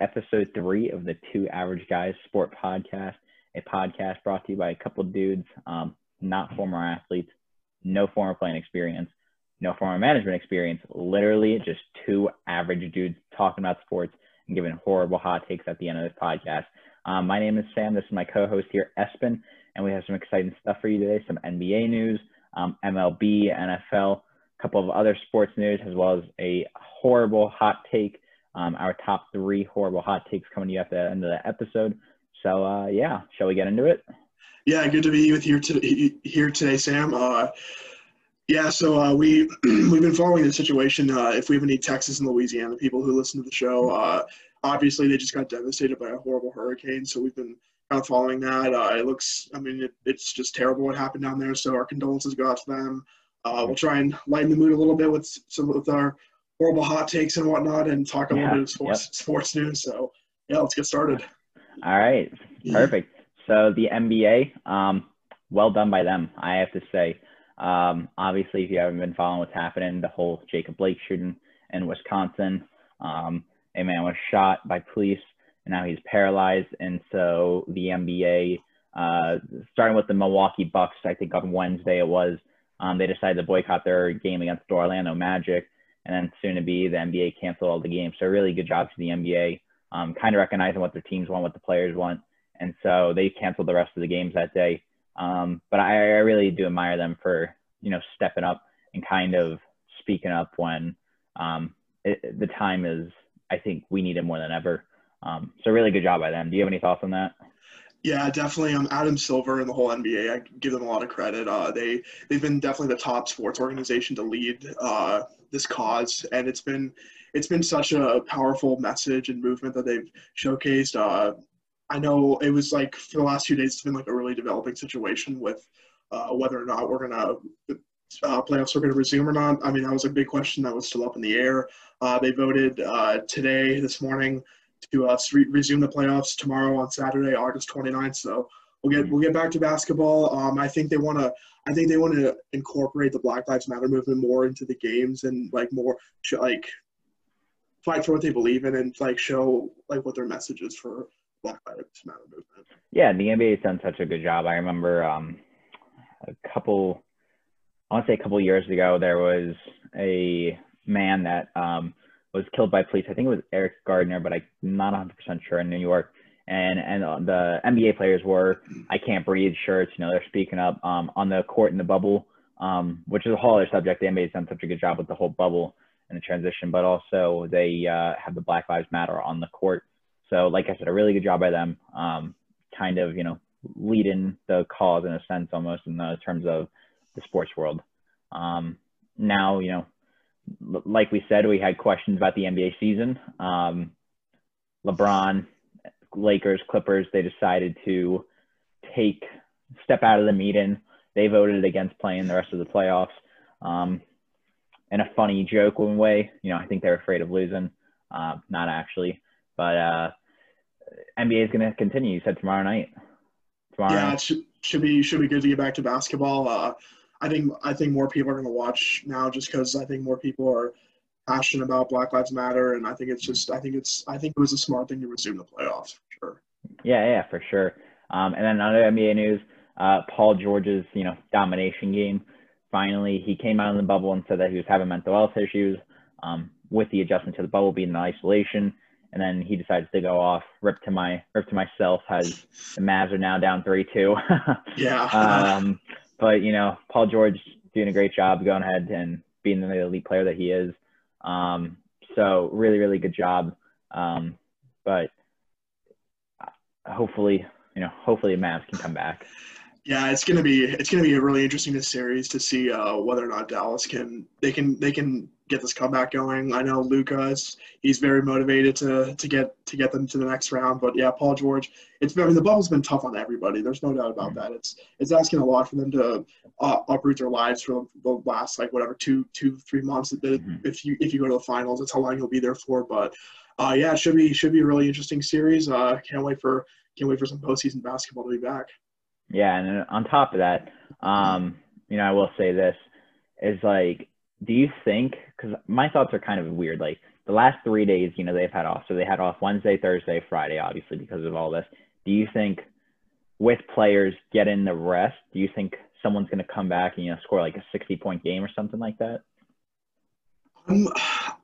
episode three of the Two Average Guys Sport Podcast, a podcast brought to you by a couple dudes, um, not former athletes, no former playing experience, no former management experience, literally just two average dudes talking about sports and giving horrible hot takes at the end of this podcast. Um, my name is Sam. This is my co-host here, Espen, and we have some exciting stuff for you today. Some NBA news, um, MLB, NFL, a couple of other sports news, as well as a horrible hot take. Um, our top three horrible hot takes coming to you at the end of the episode. So uh, yeah, shall we get into it? Yeah, good to be with you here today, Sam. Uh, yeah, so uh, we we've been following the situation. Uh, if we have any Texas and Louisiana people who listen to the show, uh, obviously they just got devastated by a horrible hurricane. So we've been kind of following that. Uh, it looks, I mean, it, it's just terrible what happened down there. So our condolences go out to them. We'll try and lighten the mood a little bit with some with our horrible hot takes and whatnot, and talk a yeah, little bit of sports yep. sports news. So yeah, let's get started. All right, perfect. So the NBA, um, well done by them, I have to say. Um, obviously, if you haven't been following what's happening, the whole Jacob Blake shooting in Wisconsin, um, a man was shot by police and now he's paralyzed. And so the NBA, uh, starting with the Milwaukee Bucks, I think on Wednesday it was, um, they decided to boycott their game against the Orlando Magic. And then soon to be, the NBA canceled all the games. So really good job to the NBA, um, kind of recognizing what their teams want, what the players want. And so they canceled the rest of the games that day. Um, but I, I really do admire them for, you know, stepping up and kind of speaking up when um, it, the time is, I think we need it more than ever. Um, so really good job by them. Do you have any thoughts on that? Yeah, definitely. Um, Adam Silver and the whole NBA, I give them a lot of credit. Uh, they they've been definitely the top sports organization to lead uh, this cause, and it's been it's been such a powerful message and movement that they've showcased. Uh, I know it was like for the last few days, it's been like a really developing situation with uh, whether or not we're gonna uh, playoffs are going to resume or not. I mean, that was a big question that was still up in the air. Uh, they voted uh, today, this morning, to uh, re- resume the playoffs tomorrow on Saturday, August 29th. So we'll get we'll get back to basketball. Um, I think they want to I think they want to incorporate the Black Lives Matter movement more into the games and like more like fight for what they believe in and like show like what their message is for Black Lives Matter movement. Yeah, the NBA has done such a good job. I remember um, a couple, I want to say a couple years ago, there was a man that um, was killed by police. I think it was Eric Gardner, but I'm not 100% sure in New York. And and uh, the NBA players were I can't breathe shirts. You know, they're speaking up um, on the court in the bubble, um, which is a whole other subject. The NBA has done such a good job with the whole bubble and the transition, but also they uh, have the Black Lives Matter on the court. So, like I said, a really good job by them. Um, kind of, you know, leading the cause in a sense, almost in the terms of the sports world. Um, now, you know, like we said, we had questions about the NBA season. Um, LeBron, Lakers, Clippers, they decided to take step out of the meeting. They voted against playing the rest of the playoffs. Um, in a funny joke one way, you know, I think they're afraid of losing. Uh, not actually, but uh, NBA is going to continue. You said tomorrow night. Tomorrow. Yeah, night. it should, should be should be good to get back to basketball. Uh, I think I think more people are going to watch now just because I think more people are passionate about Black Lives Matter, and I think it's just I think it's I think it was a smart thing to resume the playoffs for sure. Yeah, yeah, for sure. Um, and then other NBA news, uh, Paul George's you know domination game. Finally, he came out of the bubble and said that he was having mental health issues um, with the adjustment to the bubble being in isolation. And then he decides to go off. Rip to my rip to myself. Has the Mavs are now down three two. yeah. um, but you know, Paul George doing a great job going ahead and being the elite player that he is. Um, so really, really good job. Um, but hopefully, you know, hopefully the Mavs can come back. Yeah, it's gonna be it's gonna be a really interesting series to see uh, whether or not Dallas can they can they can get this comeback going. I know Lucas, he's very motivated to to get to get them to the next round. But yeah, Paul George, it's I mean the bubble's been tough on everybody. There's no doubt about that. It's it's asking a lot for them to uh, uproot their lives for the last like whatever two two three months. Mm-hmm. If you if you go to the finals, that's how long you'll be there for. But uh, yeah, it should be should be a really interesting series. Uh, can't wait for can't wait for some postseason basketball to be back. Yeah, and on top of that, um, you know, I will say this is like do you think because my thoughts are kind of weird like the last three days, you know, they've had off. So they had off Wednesday, Thursday, Friday, obviously because of all this. Do you think with players getting the rest, do you think someone's going to come back and you know score like a 60 point game or something like that? I'm,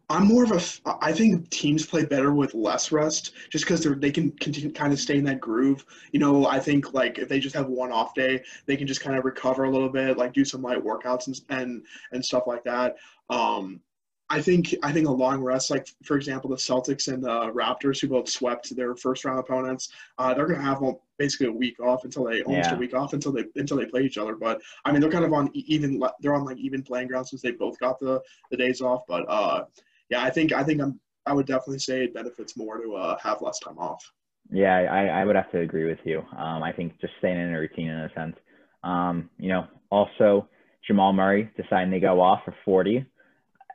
I'm more of a. I think teams play better with less rest, just because they they can continue kind of stay in that groove. You know, I think like if they just have one off day, they can just kind of recover a little bit, like do some light workouts and and and stuff like that. Um, I think I think a long rest, like for example, the Celtics and the Raptors, who both swept their first round opponents, uh, they're going to have basically a week off until they almost yeah. a week off until they until they play each other. But I mean, they're kind of on even they're on like even playing ground since they both got the the days off. But uh, yeah, I think I think I'm I would definitely say it benefits more to uh, have less time off. Yeah, I, I would have to agree with you. Um, I think just staying in a routine in a sense. Um, you know, also Jamal Murray deciding to go off for 40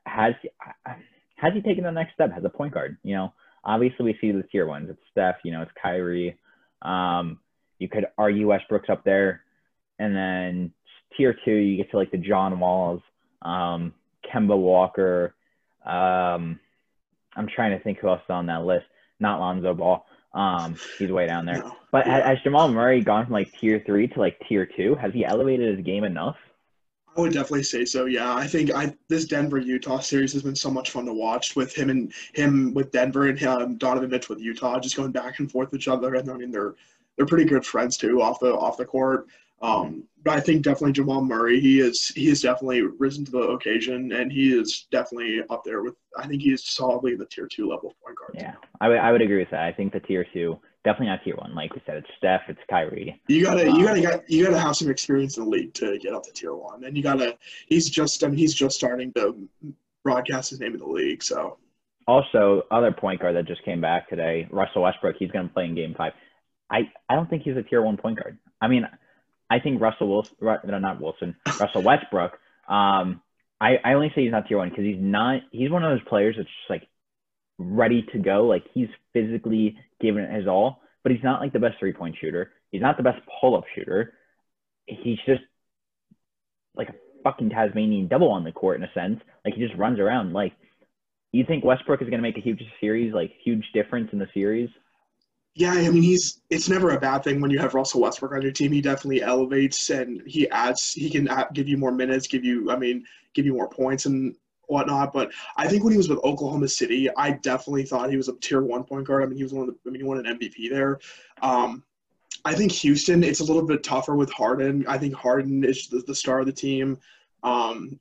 has has he taken the next step as a point guard? You know, obviously we see the tier ones. It's Steph, you know, it's Kyrie. Um, you could argue Westbrook's up there, and then tier two, you get to like the John Walls, um, Kemba Walker. Um, I'm trying to think who else is on that list. Not Lonzo Ball. Um, he's way down there. No. But yeah. has Jamal Murray gone from like tier three to like tier two? Has he elevated his game enough? I would definitely say so. Yeah, I think I this Denver Utah series has been so much fun to watch with him and him with Denver and him, Donovan Mitch with Utah, just going back and forth with each other. And I mean, they're they're pretty good friends too off the off the court. Um, but I think definitely Jamal Murray. He is he has definitely risen to the occasion, and he is definitely up there with. I think he is solidly the tier two level point guard. Yeah, I would I would agree with that. I think the tier two definitely not tier one. Like we said, it's Steph, it's Kyrie. You gotta, um, you gotta, got, you gotta have some experience in the league to get up to tier one, and you gotta. He's just, I mean, he's just starting to broadcast his name in the league. So. Also, other point guard that just came back today, Russell Westbrook. He's gonna play in Game Five. I, I don't think he's a tier one point guard. I mean, I think Russell Wilson, no, not Wilson, Russell Westbrook. Um, I, I only say he's not tier one because he's not. He's one of those players that's just like ready to go. Like he's physically given it his all, but he's not like the best three point shooter. He's not the best pull up shooter. He's just like a fucking Tasmanian devil on the court in a sense. Like he just runs around. Like you think Westbrook is going to make a huge series, like huge difference in the series? Yeah, I mean he's it's never a bad thing when you have Russell Westbrook on your team. He definitely elevates and he adds. He can give you more minutes, give you I mean give you more points and whatnot. But I think when he was with Oklahoma City, I definitely thought he was a tier one point guard. I mean, he was one of the, I mean, he won an MVP there. Um, I think Houston, it's a little bit tougher with Harden. I think Harden is the, the star of the team. Um,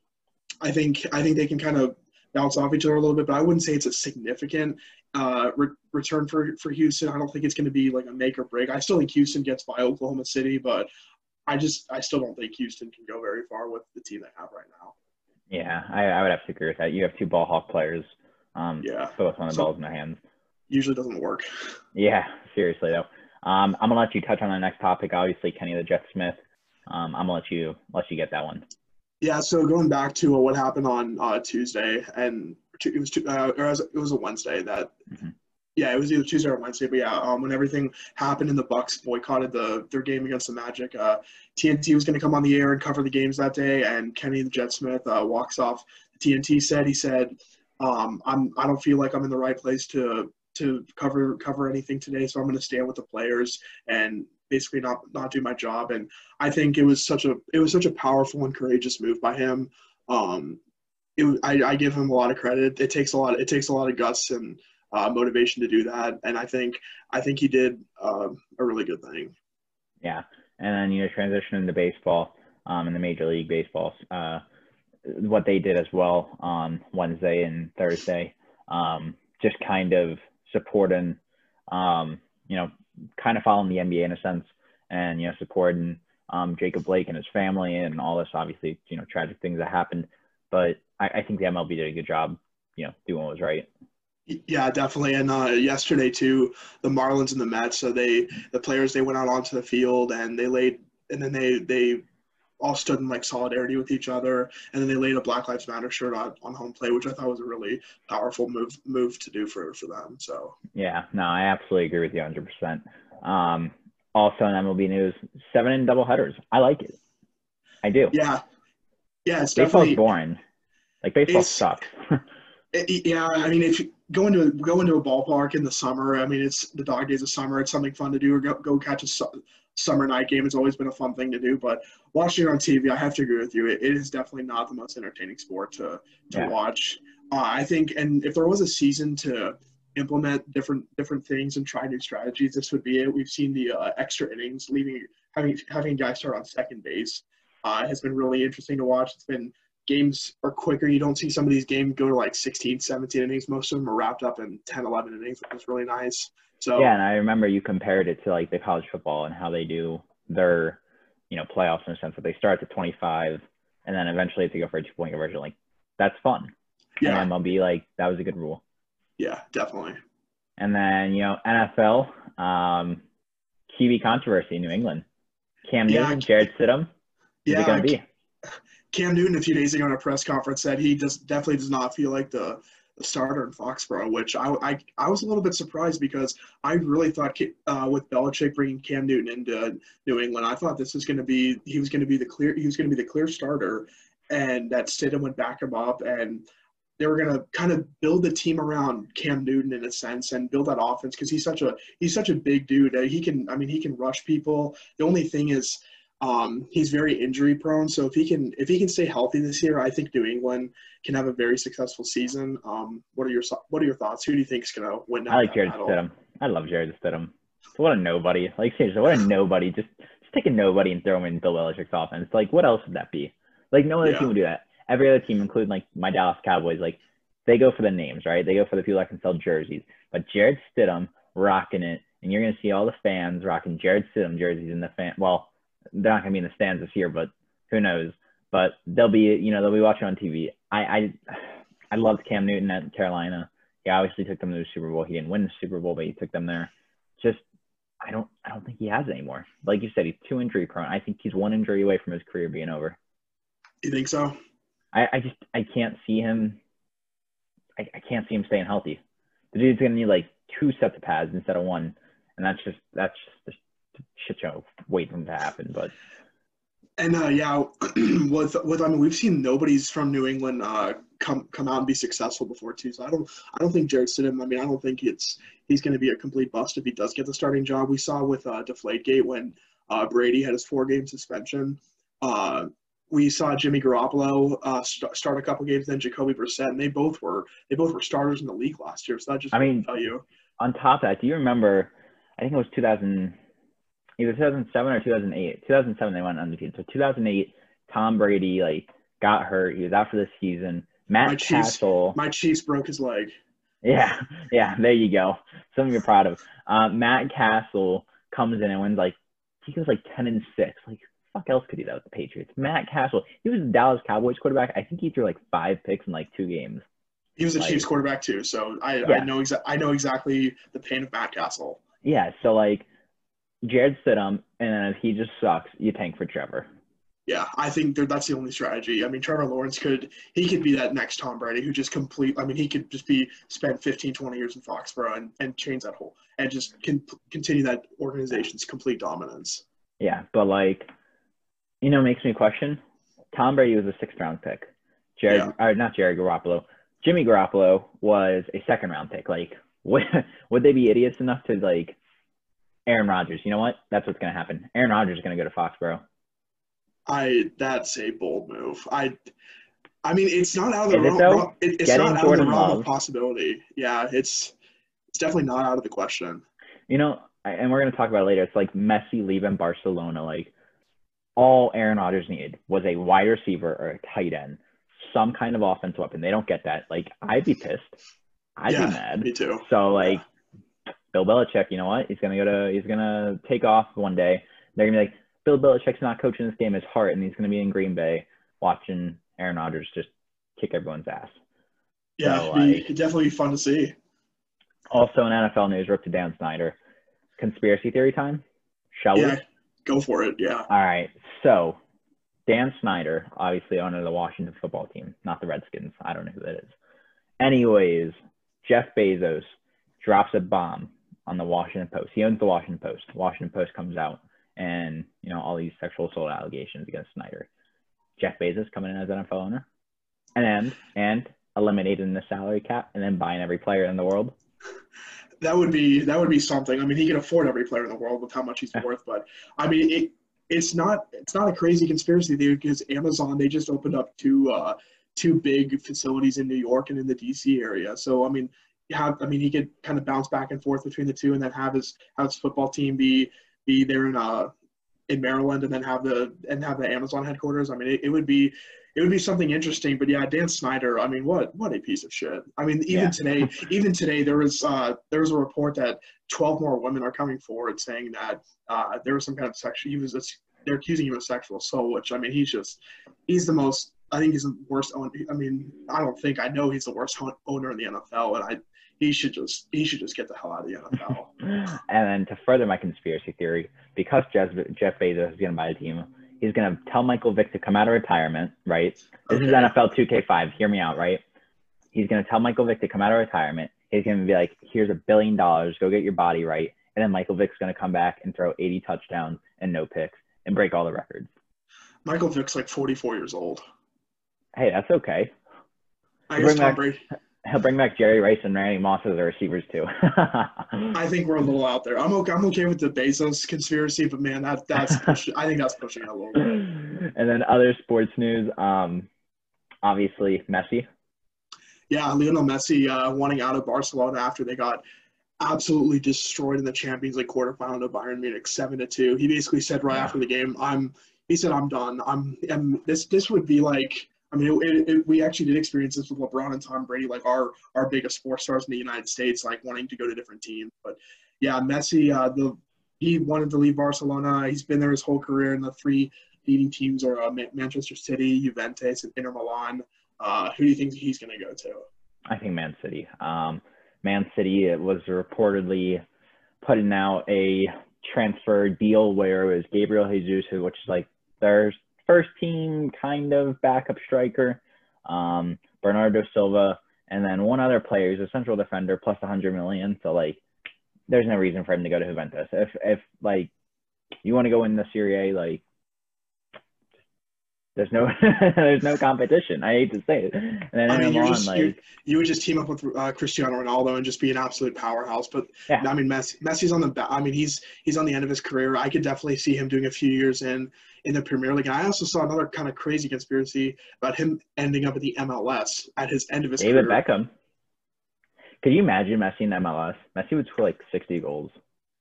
I think I think they can kind of bounce off each other a little bit, but I wouldn't say it's a significant uh, re- return for, for Houston. I don't think it's going to be like a make or break. I still think Houston gets by Oklahoma City, but I just I still don't think Houston can go very far with the team they have right now. Yeah, I, I would have to agree with that. You have two ball hawk players. Um, yeah. Both want the so, balls in their hands. Usually doesn't work. Yeah, seriously though. Um, I'm gonna let you touch on the next topic. Obviously, Kenny the Jet Smith. Um, I'm gonna let you let you get that one. Yeah. So going back to uh, what happened on uh, Tuesday, and it was uh, or it was a Wednesday that mm-hmm yeah, it was either Tuesday or Wednesday, but yeah, um, when everything happened and the Bucks boycotted the their game against the Magic, uh, TNT was going to come on the air and cover the games that day, and Kenny the Jet Smith uh, walks off. TNT said he said, um, "I'm I don't feel like I'm in the right place to to cover cover anything today, so I'm going to stand with the players and basically not not do my job." And I think it was such a it was such a powerful and courageous move by him. Um, it, I, I give him a lot of credit. It takes a lot. It takes a lot of guts and uh, motivation to do that. And I think I think he did uh, a really good thing. Yeah, and then you know transition into baseball um, in the Major League Baseball, uh, what they did as well on Wednesday and Thursday, um, just kind of supporting, um, you know, kind of following the NBA in a sense, and you know supporting um, Jacob Blake and his family and all this obviously you know tragic things that happened, but I, I think the MLB did a good job, you know, doing what was right. Yeah, definitely. And uh, yesterday too, the Marlins and the Mets. So they, the players, they went out onto the field and they laid, and then they they all stood in like solidarity with each other, and then they laid a Black Lives Matter shirt on, on home plate, which I thought was a really powerful move move to do for for them. So yeah, no, I absolutely agree with you 100. Um, percent Also in MLB news, seven in double headers. I like it. I do. Yeah, yeah. It's baseball's boring. Like baseball sucks. yeah, I mean, if going to go into a ballpark in the summer. I mean, it's the dog days of summer. It's something fun to do. Or go, go catch a su- summer night game. It's always been a fun thing to do. But watching it on TV, I have to agree with you. it, it is definitely not the most entertaining sport to to Yeah. watch. Uh, I think, and if there was a season to implement different different things and try new strategies, this would be it. We've seen the uh, extra innings, leaving having having a guy start on second base uh, has been really interesting to watch. It's been games are quicker. You don't see some of these games go to like 16, 17 innings. Most of them are wrapped up in 10, 11 innings, which is really nice. So Yeah, and I remember you compared it to like the college football and how they do their, you know, playoffs in a sense that they start at 25 and then eventually they go for a two point conversion. Like that's fun. yeah, And MLB, like that was a good rule. yeah, definitely. And then you know NFL, um, QB controversy in New England. Cam Yeah. Newton, Jarrett Stidham. Yeah, gonna be? Cam Newton a few days ago in a press conference said he just definitely does not feel like the, the starter in Foxborough, which I, I I was a little bit surprised because I really thought uh, with Belichick bringing Cam Newton into New England, I thought this was going to be he was going to be the clear he was going to be the clear starter, and that Stidham would back him up and. They were gonna kind of build the team around Cam Newton in a sense and build that offense because he's such a he's such a big dude. He can I mean he can rush people. The only thing is um, he's very injury prone, so if he can if he can stay healthy this year, I think New England can have a very successful season. Um, what are your what are your thoughts? Who do you think is going to win? I like Jarrett battle? Stidham. I love Jarrett Stidham. What a nobody. Like seriously, what a nobody. Just just take a nobody and throw him in Bill Belichick's offense. Like what else would that be? Like no other Yeah. team would do that. Every other team, including like my Dallas Cowboys, like they go for the names, right? They go for the people that can sell jerseys. But Jarrett Stidham rocking it, and you're gonna see all the fans rocking Jarrett Stidham jerseys in the fan. Well, they're not gonna be in the stands this year, but who knows? But they'll be, you know, they'll be watching on TV. I I, I loved Cam Newton at Carolina. He obviously took them to the Super Bowl. He didn't win the Super Bowl, but he took them there. Just I don't I don't think he has anymore. Like you said, he's too injury prone. I think he's one injury away from his career being over. You think so? I, I just I can't see him I, I can't see him staying healthy. The dude's gonna need like two sets of pads instead of one. And that's just that's just shit show waiting to happen. But And uh, yeah, with with I mean we've seen nobody's from New England uh, come come out and be successful before too. So I don't I don't think Jarrett Stidham. I mean I don't think it's he's going to be a complete bust if he does get the starting job. We saw with uh, Deflategate when uh, Brady had his four game suspension. Uh, we saw Jimmy Garoppolo uh, st- start a couple games, then Jacoby Brissett, and they both were they both were starters in the league last year. So that just I mean, tell you. on top of that, do you remember? I think it was 2000, either 2007 or 2008. 2007 they went undefeated. So 2008, Tom Brady like got hurt. He was out for the season. Matt My Chiefs- Cassel. My Chiefs broke his leg. Yeah, yeah. There you go. Something you're proud of. Uh, Matt Cassel comes in and wins like he goes like 10 and six. Like fuck else could he do that with the Patriots? Matt Cassel. He was the Dallas Cowboys quarterback. I think he threw like five picks in like two games. He was a Like- Chiefs quarterback too, so I, Yeah. I know exa- I know exactly the pain of Matt Cassel. Yeah. So like Jarrett Stidham, and if he just sucks, you tank for Trevor. Yeah, I think that's the only strategy. I mean, Trevor Lawrence could he could be that next Tom Brady who just complete. I mean, he could just be spend 15, 20 years in Foxborough and, and change that whole and just can continue that organization's complete dominance. Yeah, but like, you know, makes me question. Tom Brady was a sixth round pick. Jared, or not Jared Garoppolo. Jimmy Garoppolo was a second round pick. Like, would would they be idiots enough to like Aaron Rodgers? You know what? That's what's gonna happen. Aaron Rodgers is gonna go to Foxborough. I that's a bold move. I I mean, it's not out of the Is it realm. though? it- it's Getting not out of Jordan the realm Love. of possibility. Yeah, it's it's definitely not out of the question. You know, I- and we're gonna talk about it later. It's like Messi leaving Barcelona. Like, all Aaron Rodgers needed was a wide receiver or a tight end, some kind of offense weapon. They don't get that. Like, I'd be pissed. I'd yeah, be mad. me too. So like Bill Belichick, you know what? He's gonna go to he's gonna take off one day. They're gonna be like, Bill Belichick's not coaching this game his heart, and he's gonna be in Green Bay watching Aaron Rodgers just kick everyone's ass. Yeah, So, it'd be- like- it'd definitely be fun to see. Also in NFL news, up to Dan Snyder. Conspiracy theory time? Shall Yeah, we? go for it. Yeah. All right. So Dan Snyder, obviously owner of the Washington football team, not the Redskins. I don't know who that is. Anyways, Jeff Bezos drops a bomb on the Washington Post. He owns the Washington Post. Washington Post comes out and you know all these sexual assault allegations against Snyder. Jeff Bezos coming in as NFL owner, and and eliminating the salary cap and then buying every player in the world? That would be that would be something. I mean, he can afford every player in the world with how much he's worth, but I mean, it, it's not it's not a crazy conspiracy theory because Amazon they just opened up two uh, two big facilities in New York and in the DC area. So I mean, have I mean he could kind of bounce back and forth between the two and then have his have his football team be be there in uh in Maryland and then have the and have the Amazon headquarters. I mean, it, it would be it would be something interesting. But yeah, Dan Snyder. I mean, what what a piece of shit. I mean, even Yeah. today, even today, there was uh, there was a report that 12 more women are coming forward saying that uh, there was some kind of sexual. He was they're accusing him of sexual assault. Which I mean, he's just he's the most. I think he's the worst owner. I mean, I don't think I know he's the worst owner in the NFL, and I he should just he should just get the hell out of the NFL. And then to further my conspiracy theory, because Jeff, Jeff Bezos is going to buy a team, he's going to tell Michael Vick to come out of retirement, right? This is NFL 2K5. Hear me out, right? He's going to tell Michael Vick to come out of retirement. He's going to be like, here's a billion dollars. Go get your body right. And then Michael Vick's going to come back and throw 80 touchdowns and no picks and break all the records. Michael Vick's like 44 years old. Hey, that's okay. I guess Tom Brady. He'll bring back Jerry Rice and Randy Moss as the receivers too. I think we're a little out there. I'm okay. I'm okay with the Bezos conspiracy, but man, that that's push, I think that's pushing it a little bit. and then other sports news, um, obviously Messi. Yeah, Lionel Messi uh, wanting out of Barcelona after they got absolutely destroyed in the Champions League quarterfinal to Bayern Munich, seven to two. He basically said right Yeah. after the game, "I'm." He said, "I'm done. I'm." And this this would be like. I mean, it, it, we actually did experience this with LeBron and Tom Brady, like our our biggest sports stars in the United States, like wanting to go to different teams. But yeah, Messi, uh, the he wanted to leave Barcelona. He's been there his whole career, and the three leading teams are uh, Manchester City, Juventus, and Inter Milan. Uh, who do you think he's going to go to? I think Man City. Um, Man City it was reportedly putting out a transfer deal where it was Gabriel Jesus, who- which is like their first team kind of backup striker, um, Bernardo Silva, and then one other player who's a central defender plus 100 million. So like, there's no reason for him to go to Juventus. If if like you want to go in the Serie A, like there's no there's no competition. I hate to say it. And then I mean, Milan, just, like you're, you would just team up with uh, Cristiano Ronaldo and just be an absolute powerhouse. But Yeah. I mean, Messi, Messi's on the. I mean, he's he's on the end of his career. I could definitely see him doing a few years in in the Premier League. And I also saw another kind of crazy conspiracy about him ending up at the MLS at his end of his career. David career. Beckham. Could you imagine Messi in MLS? Messi would score like 60 goals,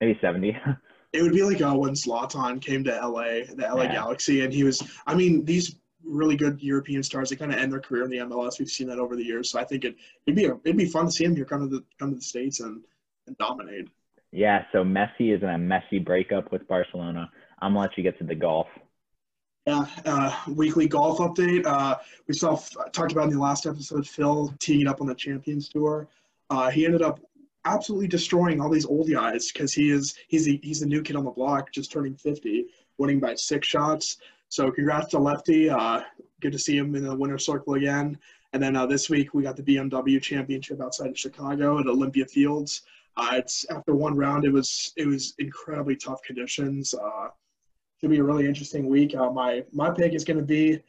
maybe 70. It would be like uh, when Zlatan came to LA, the LA Yeah. Galaxy, and he was. I mean, these really good European stars they kind of end their career in the MLS. We've seen that over the years, so I think it it'd be a, it'd be fun to see him here come to the come to the states and, and dominate. yeah, so Messi is in a messy breakup with Barcelona. I'm gonna let you get to the golf. Yeah, uh, weekly golf update. Uh, we saw talked about in the last episode Phil teeing up on the Champions Tour. Uh, he ended up absolutely destroying all these old guys because he is he's the, he's the new kid on the block, just turning 50, winning by six shots. So congrats to Lefty. Uh, good to see him in the winner's circle again. And then uh, this week we got the BMW Championship outside of Chicago at Olympia Fields. Uh, it's after one round, it was it was incredibly tough conditions. Uh, should be a really interesting week. Uh, my my pick is going to be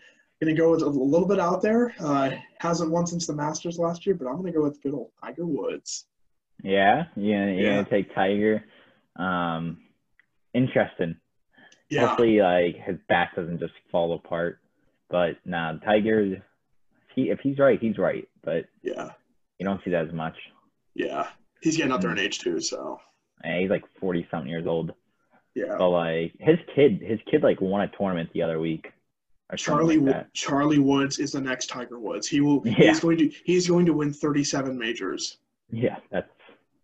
going to go with a little bit out there. Uh, hasn't won since the Masters last year, but I'm going to go with good old Tiger Woods. Yeah, you you're Yeah. gonna take Tiger. Um, interesting. Yeah, Hopefully, like his back doesn't just fall apart. But nah, Tiger. If he if he's right, he's right. But yeah, you don't see that as much. yeah. He's getting up there in age too, so And he's like 40 something years old. yeah. But like his kid, his kid like won a tournament the other week. Charlie like. Charlie Woods is the next Tiger Woods. He will. Yeah. He's going to. He's going to win 37 majors. Yeah, that's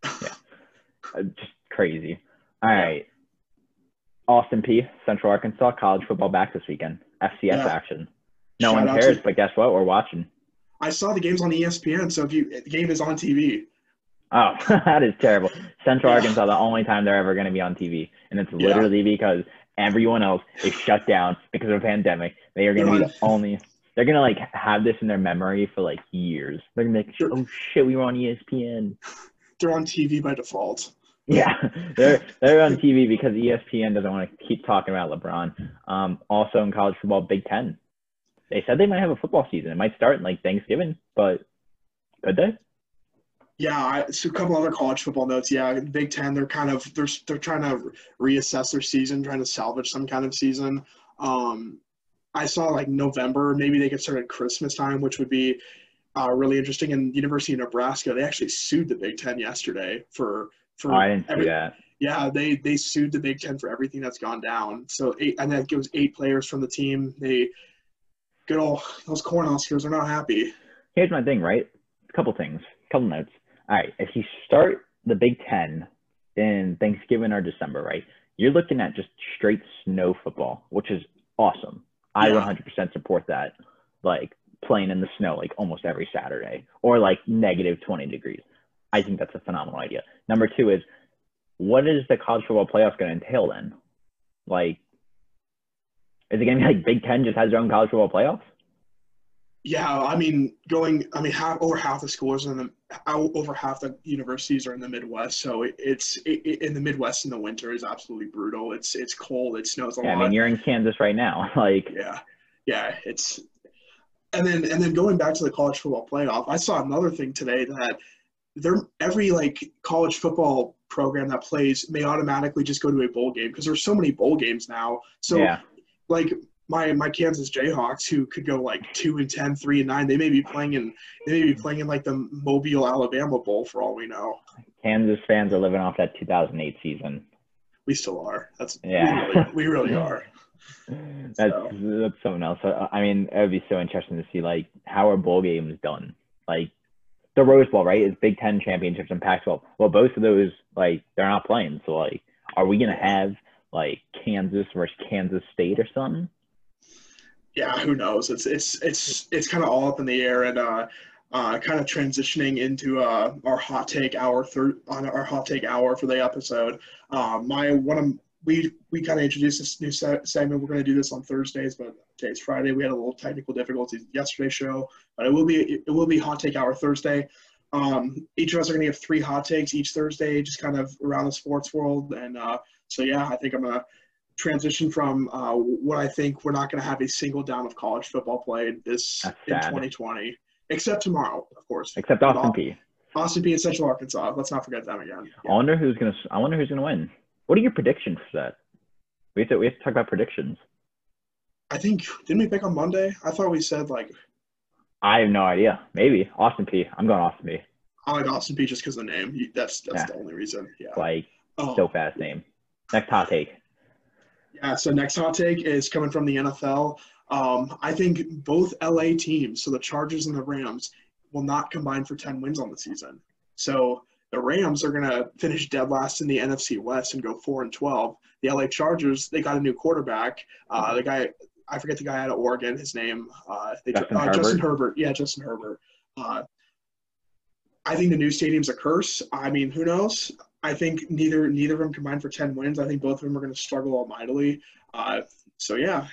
yeah, Uh, just crazy. All Yeah. right, Austin Peay, Central Arkansas college football back this weekend. FCS Yeah. action. No Shout one cares, to- but guess what? We're watching. I saw the games on ESPN, so if you the game is on TV. Oh, that is terrible. Central Yeah. Arkansas, the only time they're ever going to be on TV, and it's Yeah. literally because everyone else is shut down because of a pandemic. They are going to be They're the only. They're gonna like have this in their memory for like years. They're gonna be like, oh shit, we were on ESPN. They're on TV by default. Yeah, they're they're on TV because ESPN doesn't want to keep talking about LeBron. Um, also in college football, Big Ten. They said they might have a football season. It might start in like Thanksgiving, but Could they? Yeah, I, so a couple other college football notes. Yeah, Big Ten, they're kind of they're they're trying to reassess their season, trying to salvage some kind of season. Um, I saw like November, maybe they could start at Christmas time, which would be uh, really interesting. And University of Nebraska, they actually sued the Big Ten yesterday for for. Oh, I didn't see that. Yeah, they they sued the Big Ten for everything that's gone down. So eight, and that gives eight players from the team. They good old those Cornhuskers are not happy. Here's my thing, right? A couple things, couple notes. All right, if you start the Big Ten in Thanksgiving or December, right? You're looking at just straight snow football, which is awesome. I Yeah. 100% support that. Like playing in the snow like almost every Saturday or like negative 20 degrees. I think that's a phenomenal idea. Number two is what is the college football playoffs going to entail then? Like, is it going to be like Big Ten just has their own college football playoffs? Yeah, I mean, going, I mean, half over half the schools in the over half the universities are in the Midwest. So it, it's it, in the Midwest in the winter is absolutely brutal. It's it's cold. It snows a Yeah, I mean, you're in Kansas right now. Like, yeah, yeah, it's and then and then going back to the college football playoff, I saw another thing today that there every like college football program that plays may automatically just go to a bowl game because there's so many bowl games now. So yeah. like my my Kansas Jayhawks who could go like two and 10, 3 and nine, they may be playing in they may be playing in like the Mobile, Alabama Bowl for all we know. Kansas fans are living off that 2008 season. We still are. That's Yeah. we, really, we really are. That's So. that's something else. I mean, it would be so interesting to see like how are bowl games done. Like the Rose Bowl, right? Is Big Ten championships and Pac-12. Well, both of those like they're not playing. So like, are we gonna have like Kansas versus Kansas State or something? yeah, who knows? It's it's it's it's kind of all up in the air and uh, uh, kind of transitioning into uh, our hot take hour third on our hot take hour for the episode. Uh, my one of we we kind of introduced this new segment. We're going to do this on Thursdays, but today's Friday. We had a little technical difficulties yesterday's show, but it will be it will be hot take hour Thursday. Um, each of us are going to give three hot takes each Thursday, just kind of around the sports world. And uh, so yeah, I think I'm gonna transition from uh, what I think we're not going to have a single down of college football played this in 2020, except tomorrow, of course. Except Austin Peay. Austin Peay and Central Arkansas. Let's not forget them again. I wonder who's gonna. I wonder who's gonna win. What are your predictions for that? We have to. We have to talk about predictions. I think didn't we pick on Monday? I thought we said like I have no idea. Maybe Austin Peay. I'm going Austin Peay. I like Austin Peay just because of the name. That's that's Yeah. the only reason. Yeah. Like Oh. so fast name. Next hot take. Yeah, so next hot take is coming from the NFL. Um, I think both LA teams, so the Chargers and the Rams, will not combine for 10 wins on the season. So the Rams are going to finish dead last in the NFC West and go 4 and 12. The LA Chargers, they got a new quarterback. Uh, the guy, I forget the guy out of Oregon, his name. Uh, they, Justin uh, Justin Herbert? Herbert. Yeah, Justin Herbert. Uh, I think the new stadium's a curse. I mean, who knows? I think neither neither of them combined for 10 wins. I think both of them are going to struggle mightily. Uh, so yeah.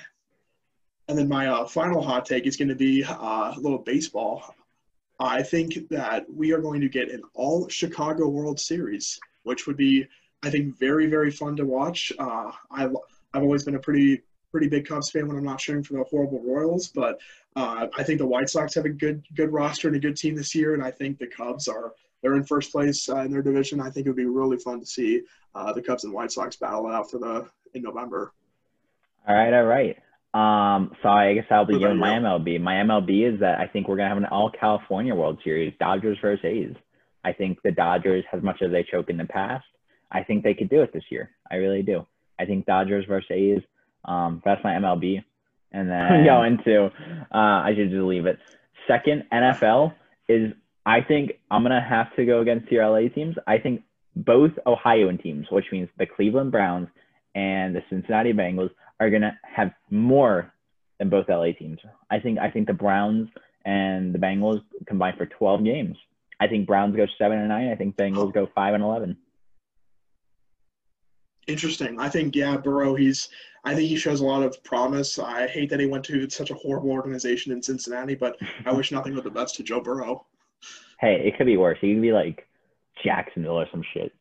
And then my uh, final hot take is going to be uh, a little baseball. I think that we are going to get an all Chicago World Series, which would be, I think, very very fun to watch. Uh, I I've always been a pretty pretty big Cubs fan when I'm not cheering for the horrible Royals, but uh, I think the White Sox have a good good roster and a good team this year, and I think the Cubs are they're in first place uh, in their division. I think it would be really fun to see uh, the Cubs and White Sox battle it out for the in November. All right, all right. Um, so I guess I'll be giving my? MLB. My MLB is that I think we're gonna have an all California World Series, Dodgers versus A's. I think the Dodgers, as much as they choke in the past, I think they could do it this year. I really do. I think Dodgers versus A's. Um, that's my MLB. And then go into, uh, I should just leave it. Second, NFL is I think I'm gonna have to go against your LA teams. I think both Ohioan teams, which means the Cleveland Browns and the Cincinnati Bengals, are gonna have more than both LA teams. I think I think the Browns and the Bengals combine for 12 games. I think Browns go seven and nine. I think Bengals go five and 11. Interesting. I think yeah, Burrow. He's. I think he shows a lot of promise. I hate that he went to such a horrible organization in Cincinnati, but I wish nothing but the best to Joe Burrow. Hey, it could be worse. He could be like Jacksonville or some shit.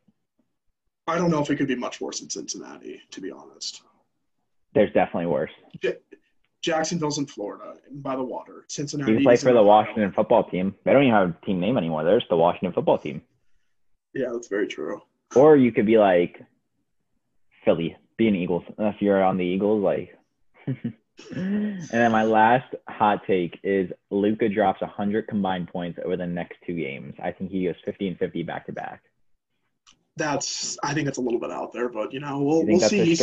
I don't know if it could be much worse in Cincinnati, to be honest. There's definitely worse. Jacksonville's in Florida by the water. Cincinnati. You play for the Washington football team. They don't even have a team name anymore. They're just the Washington football team. Yeah, that's very true. Or you could be like Philly, be an Eagles. If you're on the Eagles, like. and then my last hot take is Luka drops 100 combined points over the next two games. I think he goes 50 and 50 back to back. That's I think that's a little bit out there, but you know we'll You we'll see.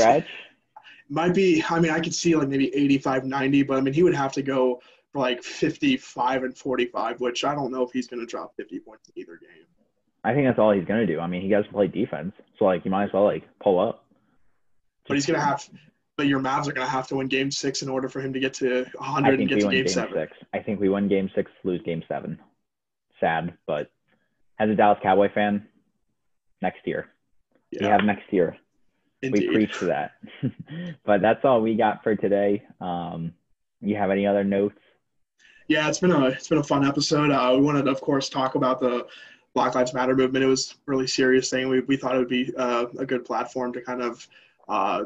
might be. I mean, I could see like maybe 85, 90, but I mean he would have to go for like 55 and 45, which I don't know if he's going to drop 50 points in either game. I think that's all he's gonna do. I mean, he has to play defense, so like you might as well like pull up. But he's going to have. But your Mavs are going to have to win Game Six in order for him to get to 100 and get we to win Game game Seven. six. I think we win game six, lose game seven. Sad, but as a Dallas Cowboy fan, next year. We have next year. indeed. We preach to that. but that's all we got for today. Um, you have any other notes? Yeah, it's been a it's been a fun episode. Uh, we wanted, to, of course, talk about the Black Lives Matter movement. It was a really serious thing. We we thought it would be uh, a good platform to kind of uh,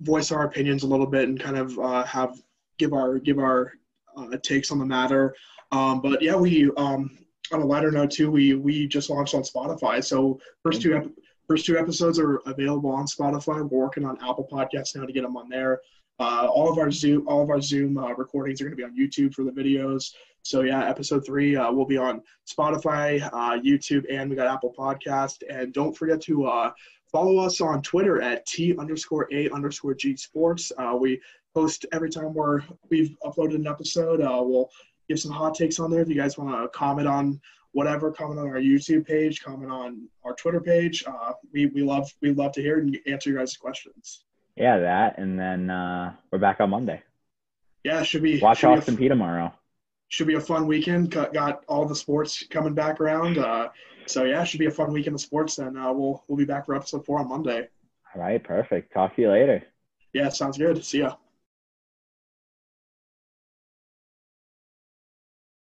voice our opinions a little bit and kind of uh, have give our give our uh, takes on the matter. Um, but yeah, we um, on a lighter note too. We we just launched on Spotify. So first two ep- first two episodes are available on Spotify. We're working on Apple Podcasts now to get them on there. Uh, all of our Zoom, all of our Zoom uh, recordings are going to be on YouTube for the videos. So yeah, episode three uh, will be on Spotify, uh, YouTube, and we got Apple Podcast. And don't forget to uh, follow us on Twitter at t underscore a underscore g sports. Uh, we post every time we're we've uploaded an episode. We'll give some hot takes on there. If you guys want to comment on whatever, comment on our YouTube page, comment on our Twitter page. Uh, we we love we love to hear and answer your guys' questions. Yeah, that, and then uh, we're back on Monday. Yeah, should be Watch should be Austin Peay tomorrow. should be a fun weekend. Got, got all the sports coming back around. Uh, so yeah, should be a fun weekend of sports. And uh, we'll we'll be back for episode four on Monday. All right, perfect. Talk to you later. Yeah, sounds good. See ya.